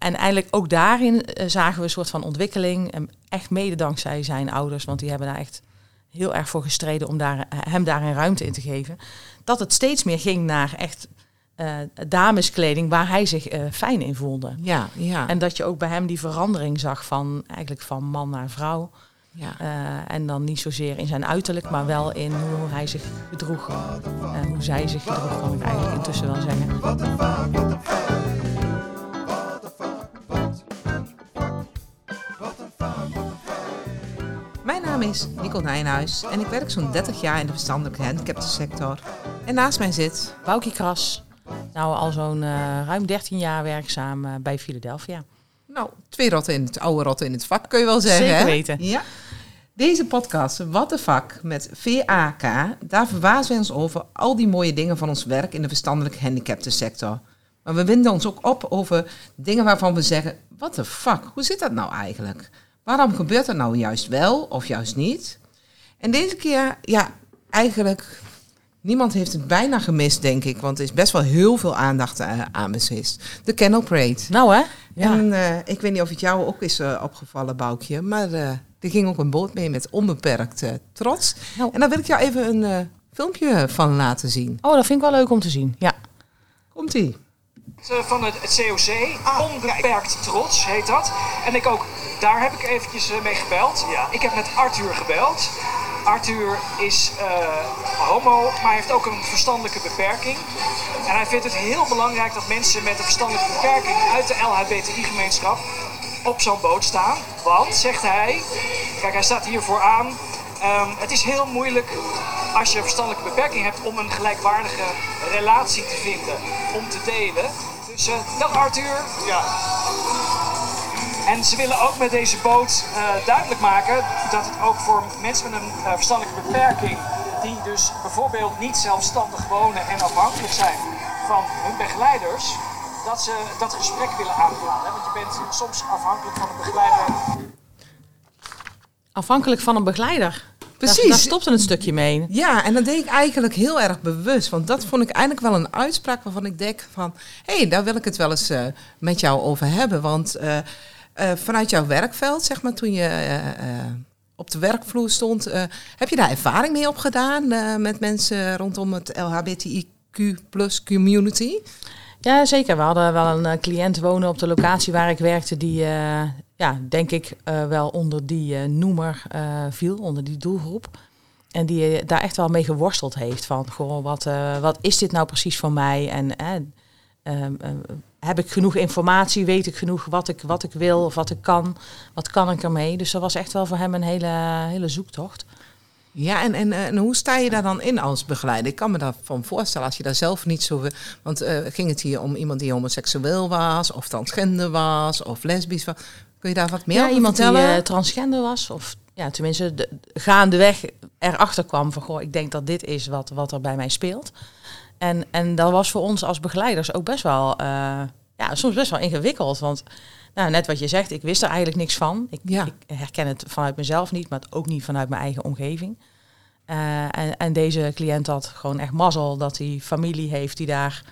en eigenlijk ook daarin eh, zagen we een soort van ontwikkeling. En echt mede dankzij zijn ouders, want die hebben daar echt heel erg voor gestreden om daar, eh, hem daarin ruimte in te geven. Dat het steeds meer ging naar echt eh, dameskleding waar hij zich eh, fijn in voelde. Ja, ja. En dat je ook bij hem die verandering zag van eigenlijk van man naar vrouw. ja. Eh, en dan niet zozeer in zijn uiterlijk, maar wel in hoe hij zich gedroeg. En hoe zij zich gedroeg, kan ik eigenlijk intussen wel zeggen. Naam is Nicole Nijnhuis en ik werk zo'n 30 jaar in de verstandelijke gehandicaptensector. En naast mij zit... Boukie Kras, nou al zo'n eh, ruim 13 jaar werkzaam eh, bij Philadelphia. Nou, twee rotten in het oude rotten in het vak, kun je wel zeggen. Zeker hè? weten. Ja. Deze podcast, Wat de Vak, met VAK, daar verbazen we ons over al die mooie dingen van ons werk in de verstandelijk gehandicaptensector. Maar we winden ons ook op over dingen waarvan we zeggen, wat de fuck, hoe zit dat nou eigenlijk? Waarom gebeurt dat nou juist wel of juist niet? En deze keer, ja, eigenlijk, niemand heeft het bijna gemist, denk ik, want er is best wel heel veel aandacht eh, aan besteed. De Kennel Parade. Nou hè? Ja. En eh, ik weet niet of het jou ook is eh, opgevallen, Boukje, maar eh, er ging ook een boot mee met onbeperkt trots. Nou. En daar wil ik jou even een filmpje van laten zien. Oh, dat vind ik wel leuk om te zien. Ja. Komt-ie. Van het, het COC. Onbeperkt trots heet dat. En ik ook, daar heb ik eventjes eh, mee gebeld. Ik heb met Arthur gebeld. Arthur is eh, homo, maar hij heeft ook een verstandelijke beperking. En hij vindt het heel belangrijk dat mensen met een verstandelijke beperking uit de LHBTI-gemeenschap op zo'n boot staan. Want, zegt hij, kijk hij staat hier vooraan, Ehm, het is heel moeilijk als je een verstandelijke beperking hebt om een gelijkwaardige relatie te vinden, om te delen. Dus eh dag Arthur. Ja. En ze willen ook met deze boot eh, duidelijk maken dat het ook voor mensen met een eh, verstandelijke beperking, die dus bijvoorbeeld niet zelfstandig wonen en afhankelijk zijn van hun begeleiders, dat ze dat gesprek willen aangaan. Hè? Want je bent soms afhankelijk van een begeleider Afhankelijk van een begeleider. Precies. Daar, daar stopte het stukje mee. Ja, en dat deed ik eigenlijk heel erg bewust. Want dat vond ik eigenlijk wel een uitspraak waarvan ik denk van... hé, hey, daar wil ik het wel eens eh, met jou over hebben. Want eh, eh, vanuit jouw werkveld, zeg maar, toen je eh, eh, op de werkvloer stond... heb je daar ervaring mee opgedaan met mensen rondom het LHBTIQ plus community? Ja, zeker. We hadden wel een cliënt wonen op de locatie waar ik werkte, die, ja, denk ik, wel onder die noemer viel, onder die doelgroep. En die daar echt wel mee geworsteld heeft van, goh, wat, wat is dit nou precies voor mij? En eh, ehm, eh, heb ik genoeg informatie? Weet ik genoeg wat ik, wat ik wil of wat ik kan? Wat kan ik ermee? Dus dat was echt wel voor hem een hele, hele zoektocht. Ja, en, en, en hoe sta je daar dan in als begeleider? Ik kan me daarvan voorstellen als je daar zelf niet zo... Want eh, ging het hier om iemand die homoseksueel was... of transgender was of lesbisch was? Kun je daar wat meer ja, over iemand die vertellen? eh, transgender was. Of ja, tenminste, de, gaandeweg erachter kwam van, goh, ik denk dat dit is wat, wat er bij mij speelt. En, en dat was voor ons als begeleiders ook best wel, eh, ja, soms best wel ingewikkeld. Want nou, net wat je zegt, ik wist er eigenlijk niks van. Ik, Ja. ik herken het vanuit mezelf niet, maar ook niet vanuit mijn eigen omgeving. Eh, en, en deze cliënt had gewoon echt mazzel dat hij familie heeft die daar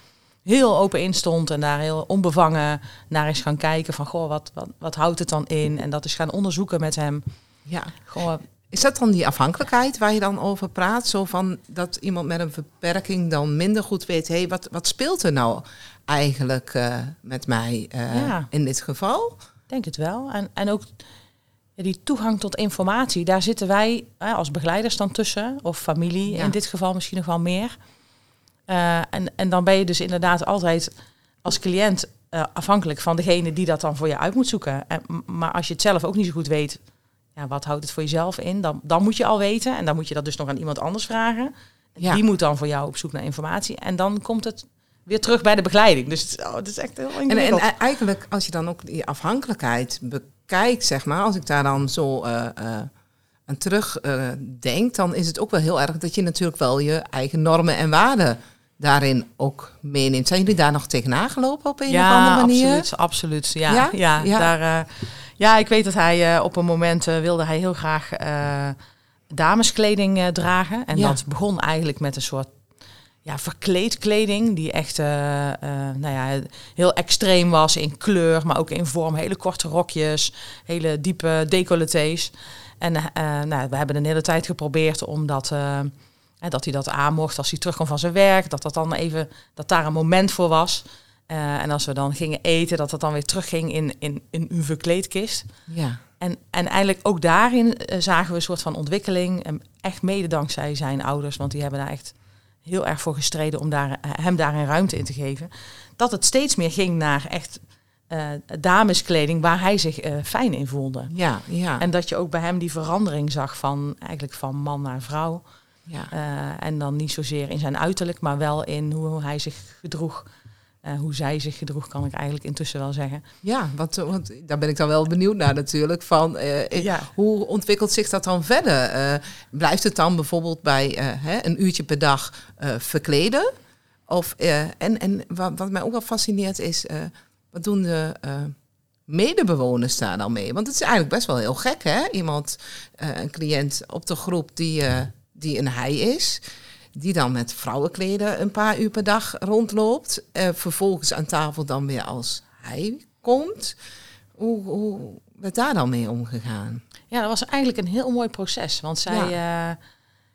heel open in stond en daar heel onbevangen naar is gaan kijken van goh, wat, wat, wat houdt het dan in? En dat is gaan onderzoeken met hem. Ja. Goh, Is dat dan die afhankelijkheid waar je dan over praat? Zo van dat iemand met een beperking dan minder goed weet... hé, hey, wat, wat speelt er nou eigenlijk eh, met mij eh, Ja. in dit geval? denk het wel. En, en ook die toegang tot informatie, daar zitten wij als begeleiders dan tussen, of familie Ja. in dit geval misschien nog wel meer. Eh, en, en dan ben je dus inderdaad altijd als cliënt afhankelijk van degene die dat dan voor je uit moet zoeken. En, maar als je het zelf ook niet zo goed weet, ja, wat houdt het voor jezelf in? Dan, dan moet je al weten en dan moet je dat dus nog aan iemand anders vragen. Ja. Die moet dan voor jou op zoek naar informatie. En dan komt het weer terug bij de begeleiding. Dus het, oh, het is echt heel En, ingewikkeld. en e- eigenlijk, als je dan ook die afhankelijkheid bekijkt, zeg maar, als ik daar dan zo eh, aan terug eh, denk, dan is het ook wel heel erg dat je natuurlijk wel je eigen normen en waarden daarin ook meeneemt. Zijn jullie daar nog tegenaan gelopen op een of andere manier? Absoluut, absoluut. Ja, Ja? ja? Ja. Daar, ja, ik weet dat hij eh, op een moment eh, wilde hij heel graag eh, dameskleding dragen. En Ja. dat begon eigenlijk met een soort ja, verkleedkleding die echt uh, nou ja, heel extreem was in kleur, maar ook in vorm. Hele korte rokjes, hele diepe decolletés. En nou, we hebben een hele tijd geprobeerd om dat, dat hij dat aan mocht als hij terugkwam van zijn werk. Dat, dat, dan even, dat daar een moment voor was. En als we dan gingen eten, dat dat dan weer terugging in, in, in een verkleedkist. Ja. En, en eigenlijk ook daarin zagen we een soort van ontwikkeling. En echt mede dankzij zijn ouders, want die hebben daar echt heel erg voor gestreden om daar, hem daar een ruimte in te geven. Dat het steeds meer ging naar echt uh, dameskleding waar hij zich uh, fijn in voelde. Ja, ja. En dat je ook bij hem die verandering zag van eigenlijk van man naar vrouw. Ja. Uh, en dan niet zozeer in zijn uiterlijk, maar wel in hoe hij zich gedroeg uh, hoe zij zich gedroeg, kan ik eigenlijk intussen wel zeggen. Ja, want, want daar ben ik dan wel benieuwd naar natuurlijk. Van, uh, ja. Hoe ontwikkelt zich dat dan verder? Uh, blijft het dan bijvoorbeeld bij hè, een uurtje per dag verkleden? Of, en en wat, wat, mij ook wel fascineert is, wat doen de medebewoners daar dan mee? Want het is eigenlijk best wel heel gek, hè? Iemand, een cliënt op de groep die, die een hij is die dan met vrouwenkleden een paar uur per dag rondloopt. Uh, vervolgens aan tafel dan weer als hij komt. Hoe, hoe werd daar dan mee omgegaan? Ja, dat was eigenlijk een heel mooi proces. Want zij, ja. uh,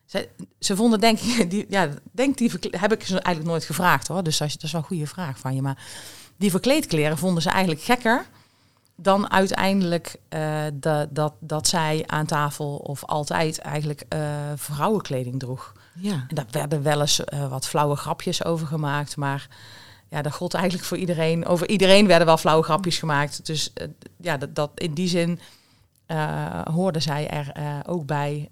zij ze vonden denk ik, die, ja, denk die heb ik ze eigenlijk nooit gevraagd hoor. Dus dat is, dat is wel een goede vraag van je. Maar die verkleedkleren vonden ze eigenlijk gekker dan uiteindelijk uh, de, dat, dat zij aan tafel of altijd eigenlijk uh, vrouwenkleding droeg. Ja. En daar werden wel eens uh, wat flauwe grapjes over gemaakt, maar ja, dat gold eigenlijk voor iedereen. Over iedereen werden wel flauwe grapjes gemaakt. Dus ja, dat, dat in die zin hoorde zij er ook bij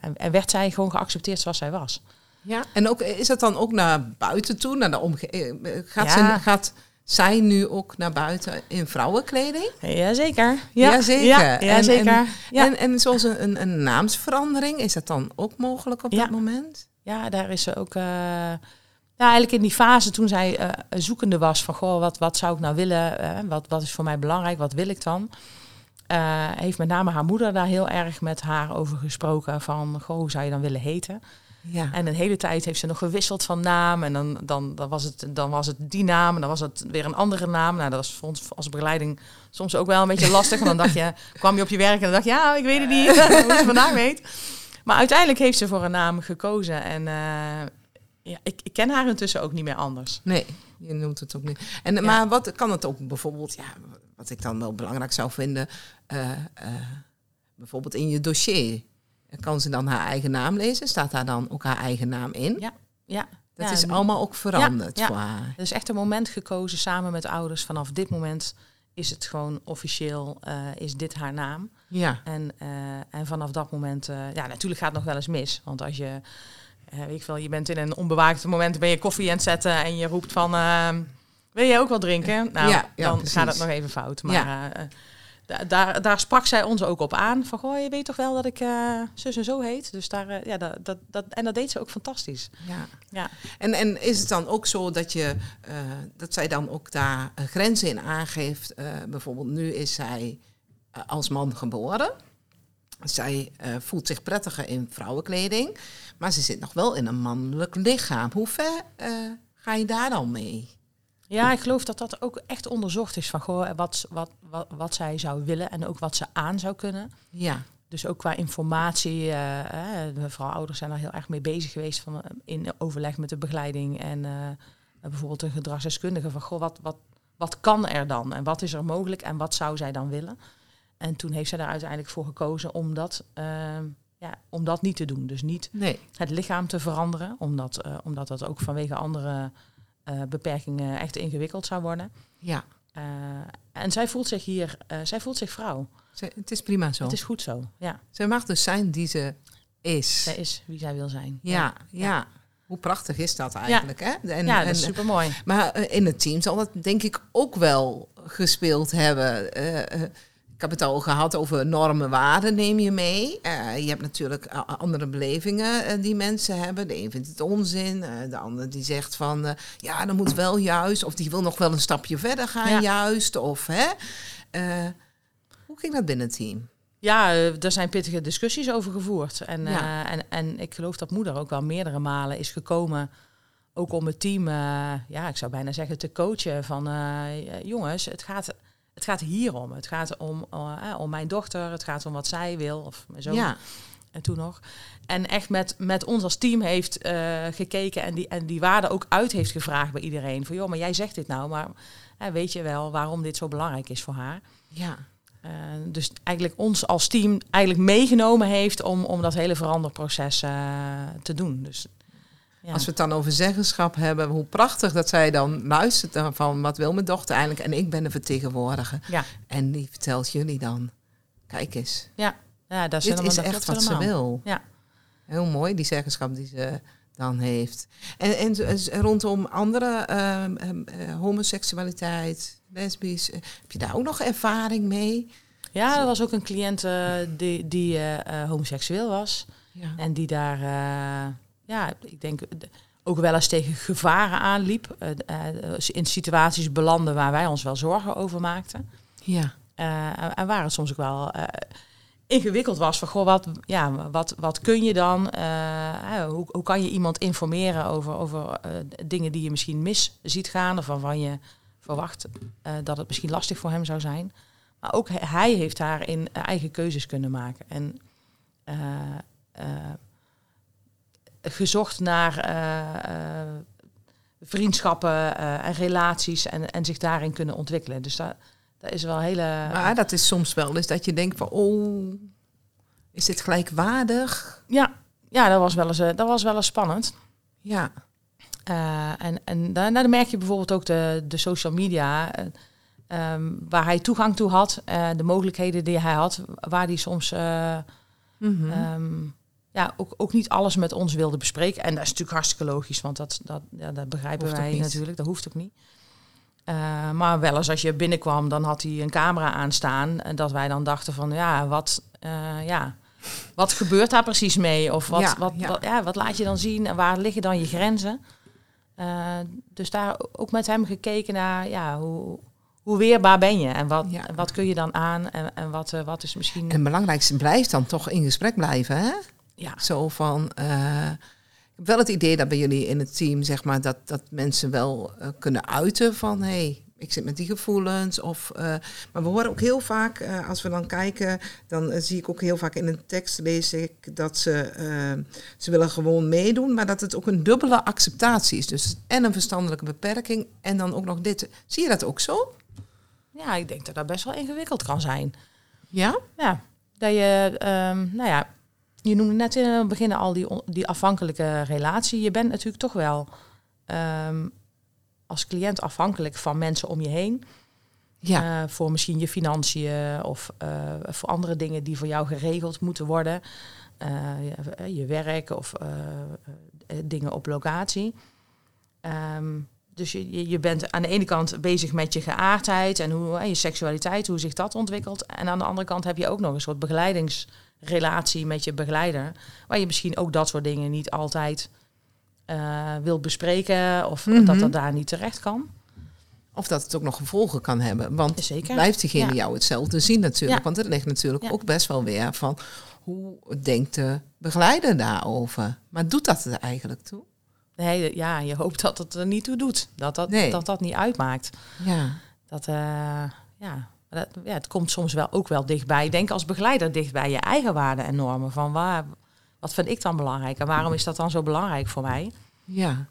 en, en, werd zij gewoon geaccepteerd zoals zij was. Ja, en ook, is dat dan ook naar buiten toe, naar de omgeving? Gaat, ja. gaat zij nu ook naar buiten in vrouwenkleding? Jazeker. Ja, Jazeker. Ja, en, zeker. En, ja. en, en zoals een, een, naamsverandering, is dat dan ook mogelijk op dat moment? Ja, daar is ze ook... Uh, ja, eigenlijk in die fase toen zij uh, zoekende was van... Goh, wat, wat zou ik nou willen? Uh, wat, wat is voor mij belangrijk? Wat wil ik dan? heeft met name haar moeder daar heel erg met haar over gesproken. Van, goh, hoe zou je dan willen heten? Ja. En een hele tijd heeft ze nog gewisseld van naam. En dan, dan, dan, was het, dan was het die naam en dan was het weer een andere naam. Nou, dat was voor ons als begeleiding soms ook wel een beetje lastig. Want dan dacht je, kwam je op je werk en dan dacht je, ja, ik weet het niet hoe ze vandaag weet. Maar uiteindelijk heeft ze voor een naam gekozen. En uh, ja, ik, ik ken haar intussen ook niet meer anders. Nee, je noemt het ook niet. En, ja. Maar wat kan het ook bijvoorbeeld, ja, wat ik dan wel belangrijk zou vinden, uh, uh, bijvoorbeeld in je dossier kan ze dan haar eigen naam lezen? Staat daar dan ook haar eigen naam in? Ja, ja. Dat is allemaal ook veranderd ja, voor haar. Er is echt een moment gekozen samen met ouders. Vanaf dit moment is het gewoon officieel, uh, is dit haar naam. Ja. En, uh, en vanaf dat moment, uh, ja, natuurlijk gaat het nog wel eens mis. Want als je, weet ik wel, je bent in een onbewaakt moment, ben je koffie aan het zetten en je roept van, wil jij ook wel drinken? Nou, ja, ja, dan precies. gaat het nog even fout. Maar daar, daar sprak zij ons ook op aan. Van, goh, je weet toch wel dat ik uh, zus en zo heet? Dus daar, uh, ja, dat, dat, dat, en dat deed ze ook fantastisch. Ja. ja. En, en is het dan ook zo dat, je, uh, dat zij dan ook daar grenzen in aangeeft? bijvoorbeeld nu is zij als man geboren. Zij voelt zich prettiger in vrouwenkleding. Maar ze zit nog wel in een mannelijk lichaam. Hoe ver ga je daar dan mee? Ja, ik geloof dat dat ook echt onderzocht is van goh, wat, wat, wat, wat zij zou willen en ook wat ze aan zou kunnen. Ja. Dus ook qua informatie, uh, uh, vooral ouders zijn daar heel erg mee bezig geweest van, in overleg met de begeleiding en uh, bijvoorbeeld een gedragsdeskundige van goh, wat, wat, wat kan er dan en wat is er mogelijk en wat zou zij dan willen? En toen heeft zij daar uiteindelijk voor gekozen om dat, ja, om dat niet te doen. Dus niet nee. het lichaam te veranderen, omdat, omdat dat ook vanwege andere uh, beperkingen echt ingewikkeld zou worden. Ja. Uh, en zij voelt zich hier, uh, zij voelt zich vrouw. Zij, het is prima zo. Het is goed zo, ja. Zij mag dus zijn die ze is. Zij is wie zij wil zijn. Ja, ja. ja. Hoe prachtig is dat eigenlijk, ja. hè? En, ja, dat is super mooi. Maar in het team zal dat denk ik ook wel gespeeld hebben ik heb het al gehad over normen, waarden neem je mee. Uh, je hebt natuurlijk andere belevingen uh, die mensen hebben. De een vindt het onzin, uh, de ander die zegt van ja, dan moet wel juist. Of die wil nog wel een stapje verder gaan ja. juist. Of hè. hoe ging dat binnen het team? Ja, er zijn pittige discussies over gevoerd. En, ja. en, en ik geloof dat moeder ook wel meerdere malen is gekomen ook om het team, eh, ja, ik zou bijna zeggen, te coachen van eh, jongens, het gaat, het gaat hierom. Het gaat om, eh, om mijn dochter, het gaat om wat zij wil, of zoon. Ja, En toen nog. En echt met, met ons als team heeft eh, gekeken en die, en die waarde ook uit heeft gevraagd bij iedereen. Van joh, maar jij zegt dit nou, maar hè, weet je wel waarom dit zo belangrijk is voor haar? ja. Eh, dus eigenlijk ons als team eigenlijk meegenomen heeft om, om dat hele veranderproces eh, te doen. Dus, ja. Als we het dan over zeggenschap hebben, hoe prachtig dat zij dan luistert dan van wat wil mijn dochter eigenlijk? En ik ben de vertegenwoordiger. ja, En die vertelt jullie dan, kijk eens, ja, ja, dat is, dit is dat echt wat ze wil. Ja. Heel mooi, die zeggenschap die ze dan heeft. En, en rondom andere ehm, ehm, eh, homoseksualiteit, lesbisch, eh, heb je daar ook nog ervaring mee? Ja, er was ook een cliënt eh, die, die homoseksueel was. Ja. En die daar, ja, ik denk eh, ook wel eens tegen gevaren aanliep. eh, eh, in situaties belandde waar wij ons wel zorgen over maakten. ja. En waar het soms ook wel ingewikkeld was van, goh, wat, ja, wat, wat kun je dan? hoe, hoe kan je iemand informeren over, over dingen die je misschien mis ziet gaan of waarvan je verwacht dat het misschien lastig voor hem zou zijn. Maar ook hij- heeft daarin eigen keuzes kunnen maken. En gezocht naar eh, eh, vriendschappen eh, en relaties en, en zich daarin kunnen ontwikkelen. Dus dat, dat is wel hele... Maar dat is soms wel eens dat je denkt van, oh, is dit gelijkwaardig? Ja, ja dat, was wel eens, dat was wel eens spannend. Ja, en en nou, dan merk je bijvoorbeeld ook de, de social media, eh, ehm, waar hij toegang toe had, de mogelijkheden die hij had, waar hij soms Mhm. ehm, ja, ook, ook niet alles met ons wilde bespreken. En dat is natuurlijk hartstikke logisch, want dat, dat, ja, dat begrijpen Hoeft wij niet. natuurlijk, dat hoeft ook niet. Eh, maar wel eens als je binnenkwam, dan had hij een camera aanstaan. En dat wij dan dachten van, ja, wat, eh, ja, wat gebeurt daar precies mee? Of wat, Ja, wat, ja. Wat, ja, wat laat je dan zien en waar liggen dan je grenzen? Eh, dus daar ook met hem gekeken naar, ja, hoe, hoe weerbaar ben je? En wat, Ja. wat kun je dan aan? En, en wat, wat is misschien... en het belangrijkste blijft dan toch in gesprek blijven, hè? Ja, Zo van, eh, ik heb wel het idee dat bij jullie in het team, zeg maar, dat, dat mensen wel eh, kunnen uiten van, hé, hey, ik zit met die gevoelens. Of, eh, maar we horen ook heel vaak, als we dan kijken, dan zie ik ook heel vaak in een tekst lees ik dat ze, ze willen gewoon meedoen, maar dat het ook een dubbele acceptatie is. Dus en een verstandelijke beperking en dan ook nog dit. Zie je dat ook zo? ja, ik denk dat dat best wel ingewikkeld kan zijn. Ja? Ja, dat je, ehm, nou ja, je noemde net in het begin al die, die afhankelijke relatie. Je bent natuurlijk toch wel ehm, als cliënt afhankelijk van mensen om je heen. Ja. Eh, voor misschien je financiën of eh, voor andere dingen die voor jou geregeld moeten worden. Eh, je, je werk of dingen op locatie. Ehm, dus je, je- bent aan de ene kant bezig met je geaardheid en hoe, je seksualiteit, hoe zich dat ontwikkelt. En aan de andere kant heb je ook nog een soort begeleidingsrelatie met je begeleider. Waar je misschien ook dat soort dingen niet altijd eh wil bespreken of Mhm. dat dat daar niet terecht kan. Of dat het ook nog gevolgen kan hebben. Want Zeker. blijft diegene Ja. jou hetzelfde zien natuurlijk. Ja. Want er ligt natuurlijk Ja. ook best wel weer van... hoe denkt de begeleider daarover? Maar doet dat er eigenlijk toe? Nee, ja, je hoopt dat het er niet toe doet. Dat dat, Nee. dat, dat niet uitmaakt. Ja, Dat, eh, ja, dat, ja, het komt soms wel ook wel dichtbij. Denk als begeleider dicht bij je eigen waarden en normen. Van waar, wat vind ik dan belangrijk en waarom is dat dan zo belangrijk voor mij? ja.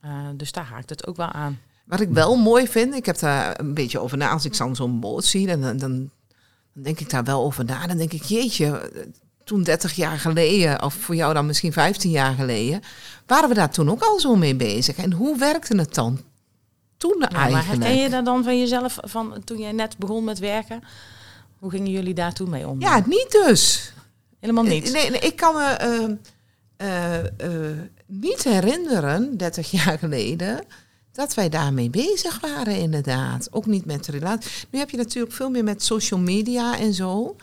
Eh, dus daar haakt het ook wel aan. Wat ik wel mooi vind, ik heb daar een beetje over na. Als ik dan zo'n boot zie, dan, dan, dan denk ik daar wel over na. Dan denk ik, jeetje, toen 30 jaar geleden, of voor jou dan misschien 15 jaar geleden, waren we daar toen ook al zo mee bezig. En hoe werkte het dan toen maar eigenlijk? herken je dat dan van jezelf van toen jij net begon met werken? Hoe gingen jullie daar toen mee om? Ja, niet dus. Helemaal niet. Nee, nee ik kan me eh, eh, eh, niet herinneren, 30 jaar geleden, dat wij daarmee bezig waren inderdaad. Ook niet met relatie. Nu heb je natuurlijk veel meer met social media en zo.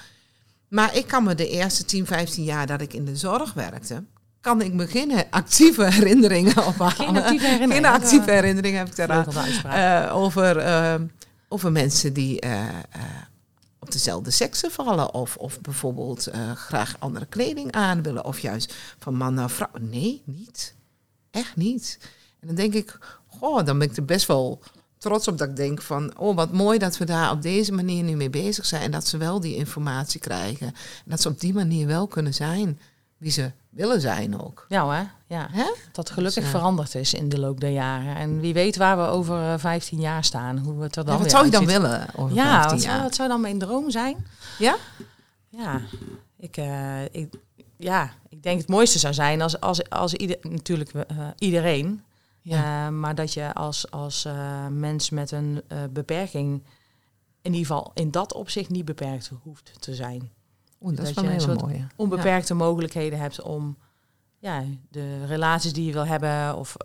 Maar ik kan me de eerste 10, 15 jaar dat ik in de zorg werkte, kan ik me geen actieve herinneringen ophalen. Geen actieve herinneringen. Geen actieve herinneringen heb ik daaraan. Eh, over, eh, over mensen die eh, eh, op dezelfde seksen vallen. Of, of bijvoorbeeld graag andere kleding aan willen. Of juist van man naar vrouw. Nee, niet. Echt niet. En dan denk ik, goh, dan ben ik er best wel trots op dat ik denk van, oh wat mooi dat we daar op deze manier nu mee bezig zijn. En dat ze wel die informatie krijgen. En dat ze op die manier wel kunnen zijn wie ze willen zijn ook. Ja hè? Ja. Hè? Dat gelukkig Dus, eh, veranderd is in de loop der jaren. En wie weet waar we over eh, 15 jaar staan. Hoe het er dan Ja, wat zou je dan willen over Ja, 15 wat zou, jaar? wat zou dan mijn droom zijn? Ja? Ja, ik, eh, ik, ja, ik denk het mooiste zou zijn als, als, als ieder, natuurlijk eh, iedereen. Ja. eh, maar dat je als, als eh, mens met een eh, beperking in ieder geval in dat opzicht niet beperkt hoeft te zijn. Oeh, dat is wel een je een soort mooie. Onbeperkte mogelijkheden hebt om ja, de relaties die je wil hebben of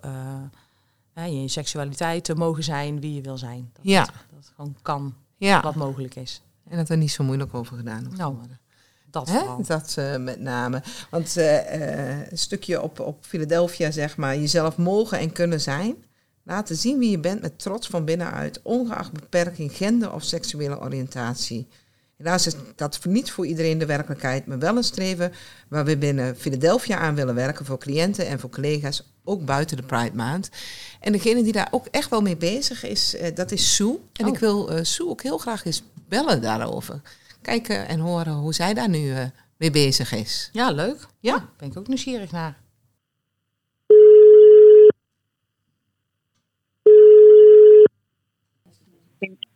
eh, je seksualiteit te mogen zijn wie je wil zijn. Dat, Ja. dat, dat het gewoon kan Ja, wat mogelijk is. en dat er niet zo moeilijk over gedaan hoeft te Nou, worden. Dat. Dat eh, met name. Want eh, een stukje op, op Philadelphia, zeg maar, jezelf mogen en kunnen zijn. Laten zien wie je bent met trots van binnenuit, ongeacht beperking, gender of seksuele oriëntatie. Helaas is dat niet voor iedereen de werkelijkheid, maar wel een streven waar we binnen Philadelphia aan willen werken voor cliënten en voor collega's, ook buiten de Pride Maand. En degene die daar ook echt wel mee bezig is, eh, dat is Sue. En Oh. ik wil eh, Sue ook heel graag eens bellen daarover. Kijken en horen hoe zij daar nu eh, mee bezig is. Ja, leuk. Ja? Daar ben ik ook nieuwsgierig naar.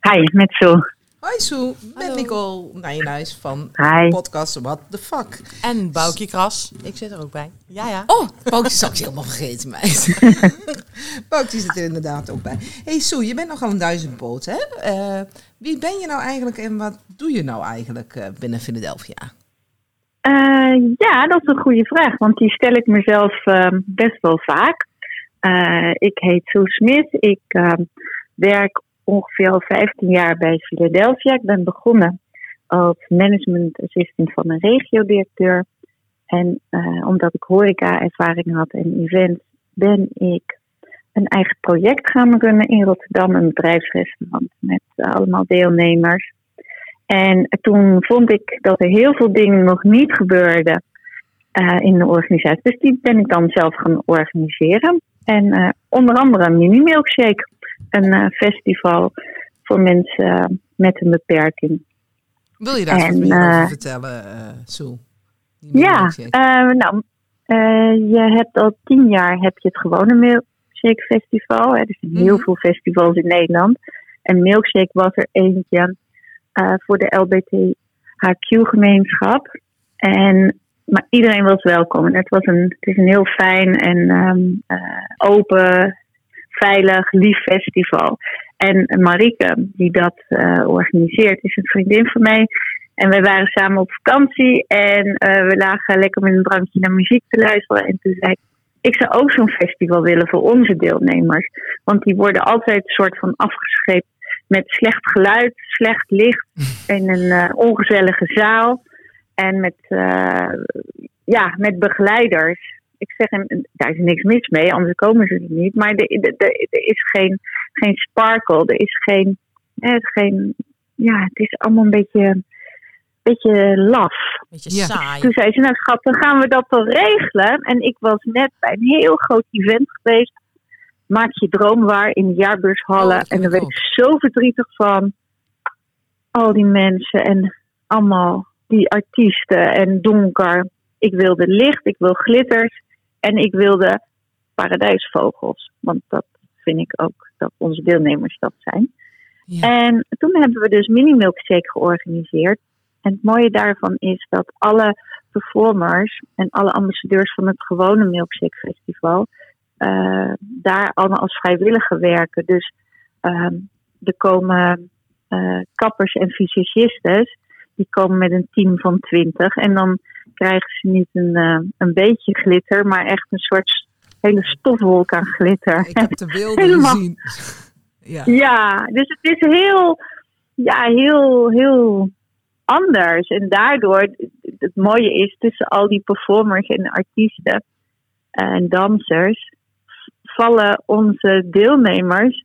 Hi, met zo. Hoi Sue, met. Nicole Nijenhuis van Hi. podcast What the Fuck. En Boukje Kras. Ik zit er ook bij. Ja, ja. Oh, Boukje zag ik helemaal vergeten, meid. Boukje zit er inderdaad ook bij. hey Sue, je bent nogal een duizendpoot, hè? Eh, wie ben je nou eigenlijk en wat doe je nou eigenlijk eh, binnen Philadelphia? Eh, ja, dat is een goede vraag, want die stel ik mezelf eh, best wel vaak. Eh, ik heet Sue Smith. Ik werk ongeveer al 15 jaar bij Philadelphia. Ik ben begonnen als management assistant van een regiodirecteur. En eh, omdat ik horeca-ervaring had en events, ben ik een eigen project gaan runnen in Rotterdam. Een bedrijfsrestaurant met eh, allemaal deelnemers. En toen vond ik dat er heel veel dingen nog niet gebeurden eh, in de organisatie. Dus die ben ik dan zelf gaan organiseren. En onder andere een mini milkshake, een eh, festival voor mensen eh, met een beperking. Wil je daar En, wat meer eh, over vertellen, eh? Die Ja, eh, nou, eh, je hebt al tien jaar heb je het gewone Milkshake Festival. Hè. Er zijn heel Mhm. veel festivals in Nederland. En Milkshake was er eentje eh, voor de LBTHQ-gemeenschap. En, maar iedereen was welkom. En het, was een, het is een heel fijn en ehm, eh, open, veilig, lief festival. En Marike, die dat eh, organiseert, is een vriendin van mij. En wij waren samen op vakantie en eh, we lagen lekker met een drankje naar muziek te luisteren. En toen zei ik, ik zou ook zo'n festival willen voor onze deelnemers. Want die worden altijd een soort van afgescheept met slecht geluid, slecht licht in een eh, ongezellige zaal. En met, ja, met begeleiders. Ik zeg, en daar is niks mis mee, anders komen ze er niet. Maar er, er, er- er is geen, geen sparkle, er is geen, eh, geen... Ja, het is allemaal een beetje, beetje laf. Beetje Ja. saai. Toen zei ze, nou schat, dan gaan we dat wel regelen. En ik was net bij een heel groot event geweest. Maak je droom waar in de jaarbeurshallen. Oh, en daar werd ik zo verdrietig van. Al die mensen en allemaal die artiesten en donker. Ik wilde licht, ik wil glitters. En ik wilde paradijsvogels. Want dat vind ik ook dat onze deelnemers dat zijn. Ja. En toen hebben we dus Mini Milkshake georganiseerd. En het mooie daarvan is dat alle performers en alle ambassadeurs van het gewone Milkshake Festival eh, daar allemaal als vrijwilliger werken. Dus ehm, er komen eh, kappers en fysicistes, die komen met een team van twintig. En dan krijgen ze niet een, eh, een beetje glitter, maar echt een soort hele stofwolk aan glitter. Ik heb de beelden Helemaal. gezien. Ja. Ja, dus het is heel, ja, heel, heel anders. En daardoor, het mooie is tussen al die performers en artiesten en dansers, vallen onze deelnemers,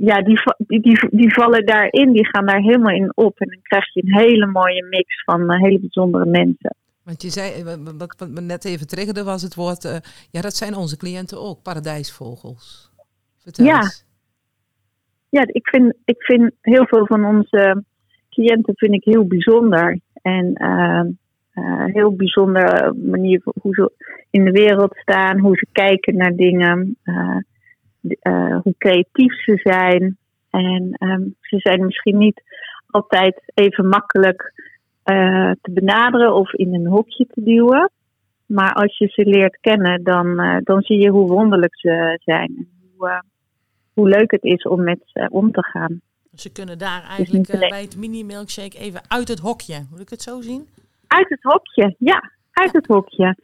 ja, die, die, die vallen daarin, die gaan daar helemaal in op. En dan krijg je een hele mooie mix van eh, hele bijzondere mensen. Want je zei, wat, wat me net even triggerde was het woord, uh, ja, dat zijn onze cliënten ook, paradijsvogels. Vertel ja. eens. Ja, ik vind, ik vind heel veel van onze cliënten vind ik heel bijzonder. En uh, uh, heel bijzondere manier hoe ze in de wereld staan, hoe ze kijken naar dingen, hoe creatief ze zijn. En um, ze zijn misschien niet altijd even makkelijk uh, te benaderen of in een hokje te duwen. Maar als je ze leert kennen, dan, uh, dan zie je hoe wonderlijk ze zijn. En hoe, uh, hoe leuk het is om met ze om te gaan. Ze kunnen daar eigenlijk bij het mini-milkshake even uit het hokje. Moet ik het zo zien? Uit het hokje, ja. Uit het hokje.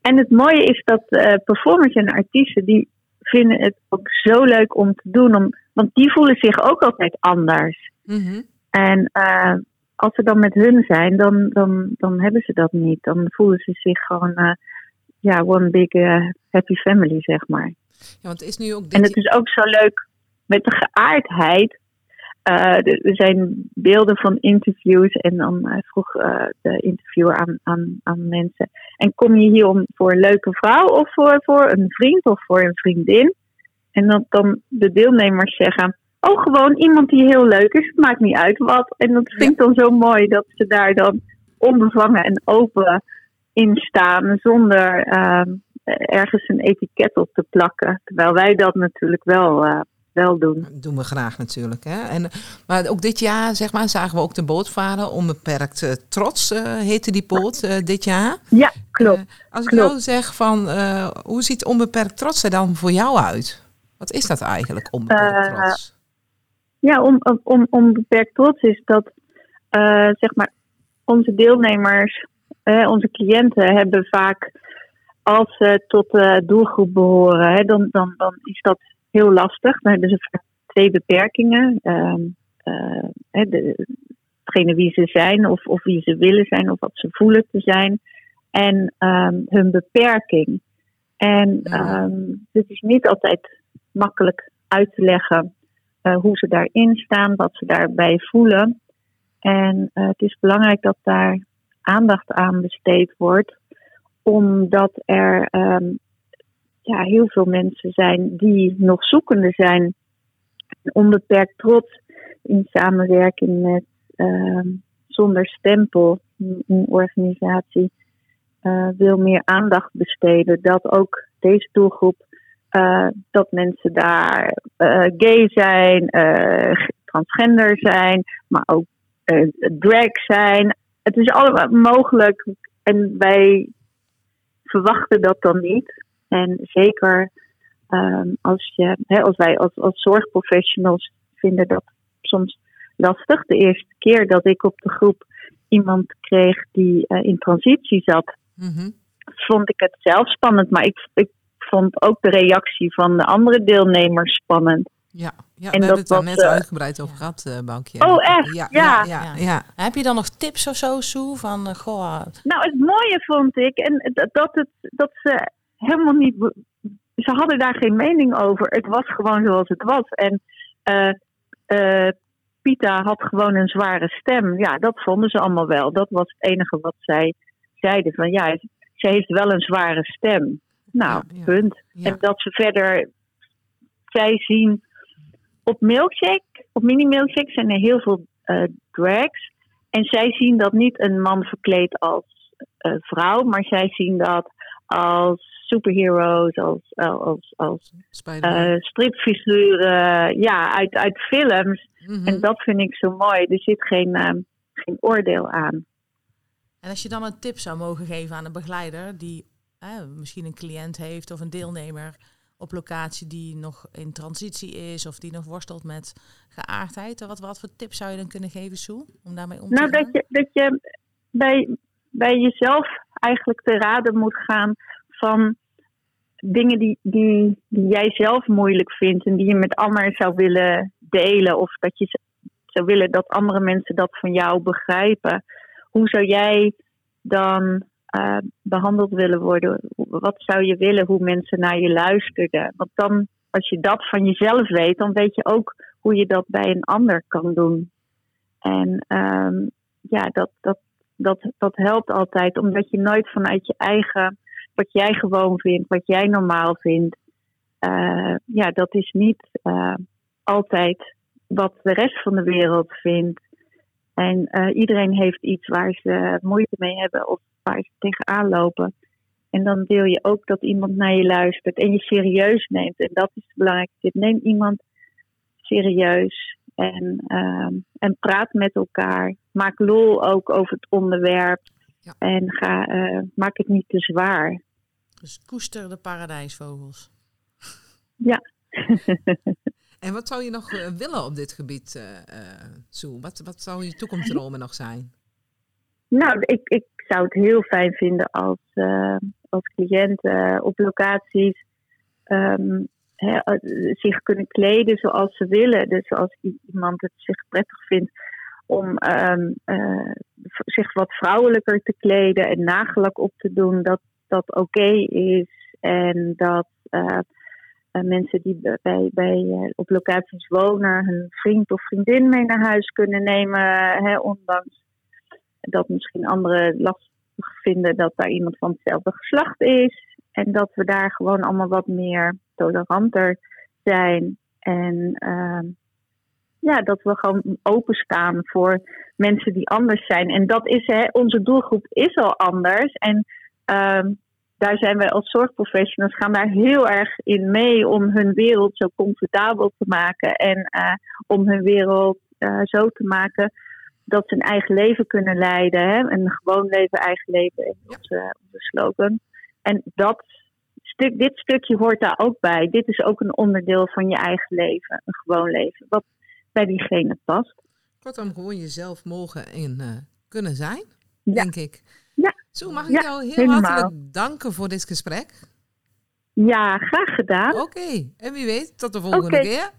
En het mooie is dat performers en artiesten, die vinden het ook zo leuk om te doen. Om, want die voelen zich ook altijd anders. Mm -hmm. En uh, als ze dan met hun zijn, dan, dan, dan hebben ze dat niet. Dan voelen ze zich gewoon, uh, ja, one big uh, happy family, zeg maar. Ja, want het is nu ook dit... En het is ook zo leuk met de geaardheid. er zijn beelden van interviews en dan vroeg de interviewer aan, aan, aan mensen. En kom je hier om voor een leuke vrouw of voor, voor een vriend of voor een vriendin? En dat dan de deelnemers zeggen, oh gewoon iemand die heel leuk is, het maakt niet uit wat. En dat vind ik dan zo mooi dat ze daar dan onbevangen en open in staan, zonder uh, ergens een etiket op te plakken. Terwijl wij dat natuurlijk wel, uh, wel doen. Dat doen we graag natuurlijk. Hè? En, maar ook dit jaar zeg maar, zagen we ook de bootvaren onbeperkt uh, trots, uh, heette die boot dit jaar. Ja, klopt. als ik klopt. nou zeg van, hoe ziet onbeperkt trots er dan voor jou uit? Wat is dat eigenlijk, onbeperkt trots? Ja, om, om, om beperkt trots is dat uh, zeg maar onze deelnemers, uh, onze cliënten hebben vaak, als ze tot de doelgroep behoren, hè, dan, dan, dan is dat heel lastig. Dan hebben ze vaak twee beperkingen. Uh, de, degene wie ze zijn, of, of wie ze willen zijn, of wat ze voelen te zijn. En um, hun beperking. En um, het is niet altijd makkelijk uit te leggen uh, hoe ze daarin staan, wat ze daarbij voelen. En uh, het is belangrijk dat daar aandacht aan besteed wordt, omdat er um, ja, heel veel mensen zijn die nog zoekende zijn. Onbeperkt trots in samenwerking met uh, Zonder Stempel, een organisatie, uh, wil meer aandacht besteden. Dat ook deze doelgroep uh, dat mensen daar uh, gay zijn, uh, transgender zijn, maar ook drag zijn. Het is allemaal mogelijk en wij verwachten dat dan niet. En zeker um, als, je, hè, als wij als, als zorgprofessionals vinden dat soms lastig. De eerste keer dat ik op de groep iemand kreeg die in transitie zat, mm -hmm. vond ik het zelf spannend. Maar ik, ik vond ook de reactie van de andere deelnemers spannend. Ja, ja en we hebben het daar net uh, uitgebreid over gehad, uh, Bankje. Oh, echt? Ja, ja. ja, ja, ja. Heb je dan nog tips of zo, Sue? Van, uh, goh... Nou, het mooie vond ik, en dat, het, dat ze helemaal niet... Ze hadden daar geen mening over. Het was gewoon zoals het was. En Pita had gewoon een zware stem. Ja, dat vonden ze allemaal wel. Dat was het enige wat zij zeiden. Van ja, ze heeft wel een zware stem. Nou, Ja, ja. punt. En dat ze verder, zij zien op milkshake, op mini milkshake zijn er heel veel eh, drags. En zij zien dat niet een man verkleed als eh, vrouw, maar zij zien dat als superheroes, als, als, als Spider-Man. eh, stripfiguren, ja, uit, uit films. Mhm. En dat vind ik zo mooi. Er zit geen, eh, geen oordeel aan. En als je dan een tip zou mogen geven aan een begeleider die eh, misschien een cliënt heeft of een deelnemer op locatie die nog in transitie is of die nog worstelt met geaardheid, wat, wat voor tips zou je dan kunnen geven, Sue, om daarmee om te Nou, gaan? dat je, dat je bij, bij jezelf eigenlijk te raden moet gaan van dingen die, die, die jij zelf moeilijk vindt en die je met anderen zou willen delen. Of dat je zou willen dat andere mensen dat van jou begrijpen. Hoe zou jij dan uh, behandeld willen worden? Wat zou je willen hoe mensen naar je luisterden? Want dan, als je dat van jezelf weet, dan weet je ook hoe je dat bij een ander kan doen. En um, ja, dat, dat, dat, dat helpt altijd, omdat je nooit vanuit je eigen, wat jij gewoon vindt, wat jij normaal vindt, uh, ja, dat is niet uh, altijd wat de rest van de wereld vindt. En uh, iedereen heeft iets waar ze moeite mee hebben of waar ze tegenaan lopen. En dan wil je ook dat iemand naar je luistert en je serieus neemt. En dat is het belangrijkste. Neem iemand serieus en, uh, en praat met elkaar. Maak lol ook over het onderwerp. Ja. En ga, uh, maak het niet te zwaar. Dus koester de paradijsvogels. Ja. en wat zou je nog uh, willen op dit gebied, uh, Sue? Wat, wat zou je toekomstdromen nog zijn? Nou, ik, ik zou het heel fijn vinden als, uh, als cliënten op locaties he, zich kunnen kleden zoals ze willen. Dus als iemand het zich prettig vindt om uh, zich wat vrouwelijker te kleden en nagelak op te doen, dat dat oké is. En dat mensen die bij, bij, op locaties wonen hun vriend of vriendin mee naar huis kunnen nemen, hè, ondanks dat misschien anderen lastig vinden dat daar iemand van hetzelfde geslacht is. En dat we daar gewoon allemaal wat meer toleranter zijn. En uh, ja, dat we gewoon openstaan voor mensen die anders zijn. En dat is, hè, onze doelgroep is al anders. En uh, daar zijn wij als zorgprofessionals gaan daar heel erg in mee om hun wereld zo comfortabel te maken. En uh, om hun wereld uh, zo te maken dat ze een eigen leven kunnen leiden. Hè? Een gewoon leven, eigen leven is onze, onze slogan. En dat stuk, dit stukje hoort daar ook bij. Dit is ook een onderdeel van je eigen leven, een gewoon leven, wat bij diegene past. Kortom, gewoon jezelf mogen en uh, kunnen zijn, ja. denk ik. Zo, mag ik ja, jou heel helemaal. hartelijk danken voor dit gesprek? Ja, graag gedaan. Oké, okay. en wie weet, tot de volgende okay. keer.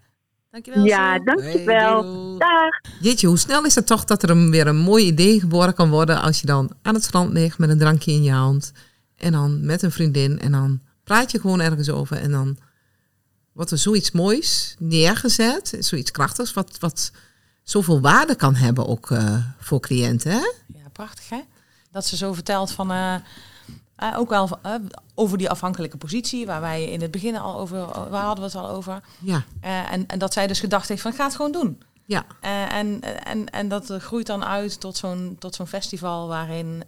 Dankjewel. Ja, dankjewel. Hey, Dag. Jeetje, hoe snel is het toch dat er een, weer een mooi idee geboren kan worden als je dan aan het strand ligt met een drankje in je hand en dan met een vriendin en dan praat je gewoon ergens over en dan wordt er zoiets moois neergezet, zoiets krachtigs, wat, wat zoveel waarde kan hebben ook uh, voor cliënten. Hè? Ja, prachtig hè? Dat ze zo vertelt van... Uh, uh, ook wel uh, over die afhankelijke positie, waar wij in het begin al over, waar hadden we het al over. Ja. En, en dat zij dus gedacht heeft van ga het gewoon doen. Ja. en, en, en dat groeit dan uit tot zo'n tot zo'n festival waarin,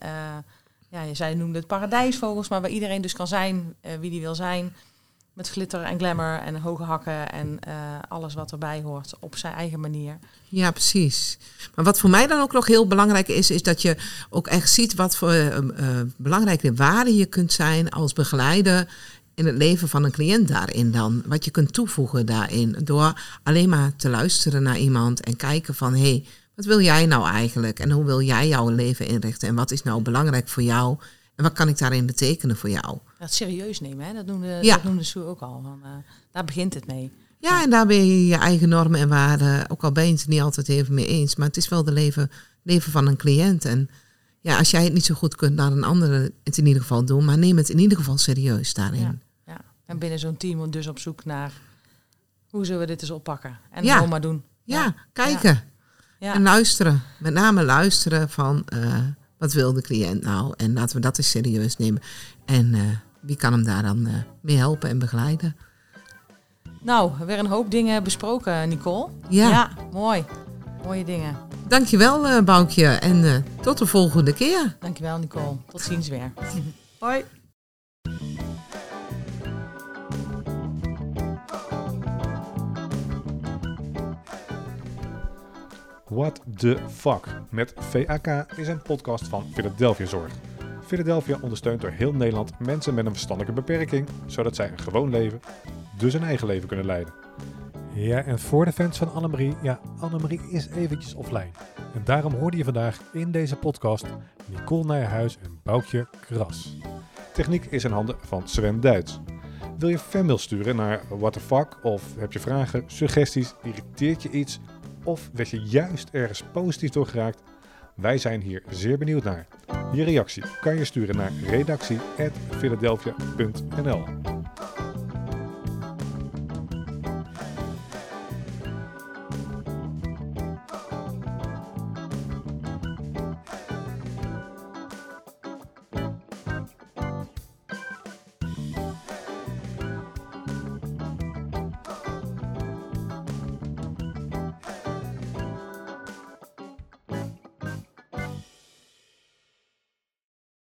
ja, zij noemde het paradijsvogels, maar waar iedereen dus kan zijn wie die wil zijn. Met glitter en glamour en hoge hakken en uh, alles wat erbij hoort op zijn eigen manier. Ja, precies. Maar wat voor mij dan ook nog heel belangrijk is, is dat je ook echt ziet wat voor uh, uh, belangrijke waarden je kunt zijn als begeleider in het leven van een cliënt daarin dan. Wat je kunt toevoegen daarin. Door alleen maar te luisteren naar iemand en kijken van hé, hey, wat wil jij nou eigenlijk? En hoe wil jij jouw leven inrichten? En wat is nou belangrijk voor jou? En wat kan ik daarin betekenen voor jou? Dat serieus nemen, hè? dat noemde, ja. dat noemde Sue ook al. Van, uh, daar begint het mee. Ja, en daar ben je je eigen normen en waarden, ook al ben je het niet altijd even mee eens, maar het is wel de leven, leven van een cliënt. En ja, als jij het niet zo goed kunt, laat een andere het in ieder geval doen, maar neem het in ieder geval serieus daarin. Ja, ja. en binnen zo'n team dus op zoek naar hoe zullen we dit eens oppakken en ja. gewoon maar doen. Ja, ja. kijken ja. en luisteren. Met name luisteren van uh, wat wil de cliënt nou en laten we dat eens serieus nemen. En uh, wie kan hem daar dan uh, mee helpen en begeleiden? Nou, weer een hoop dingen besproken, Nicole. Ja. ja mooi. Mooie dingen. Dankjewel, uh, Boukje. En uh, tot de volgende keer. Dankjewel, Nicole. Tot ziens weer. Hoi. What the fuck met VAK is een podcast van Philadelphia Zorg. Philadelphia ondersteunt door heel Nederland mensen met een verstandelijke beperking, zodat zij een gewoon leven, dus een eigen leven kunnen leiden. Ja, en voor de fans van Annemarie, ja, Annemarie is eventjes offline. En daarom hoorde je vandaag in deze podcast Nicole Nijenhuis en Boukje Kras. Techniek is in handen van Sven Duits. Wil je fanmail sturen naar what the fuck of heb je vragen, suggesties, irriteert je iets of werd je juist ergens positief door geraakt? Wij zijn hier zeer benieuwd naar. Je reactie kan je sturen naar redactie.philadelphia.nl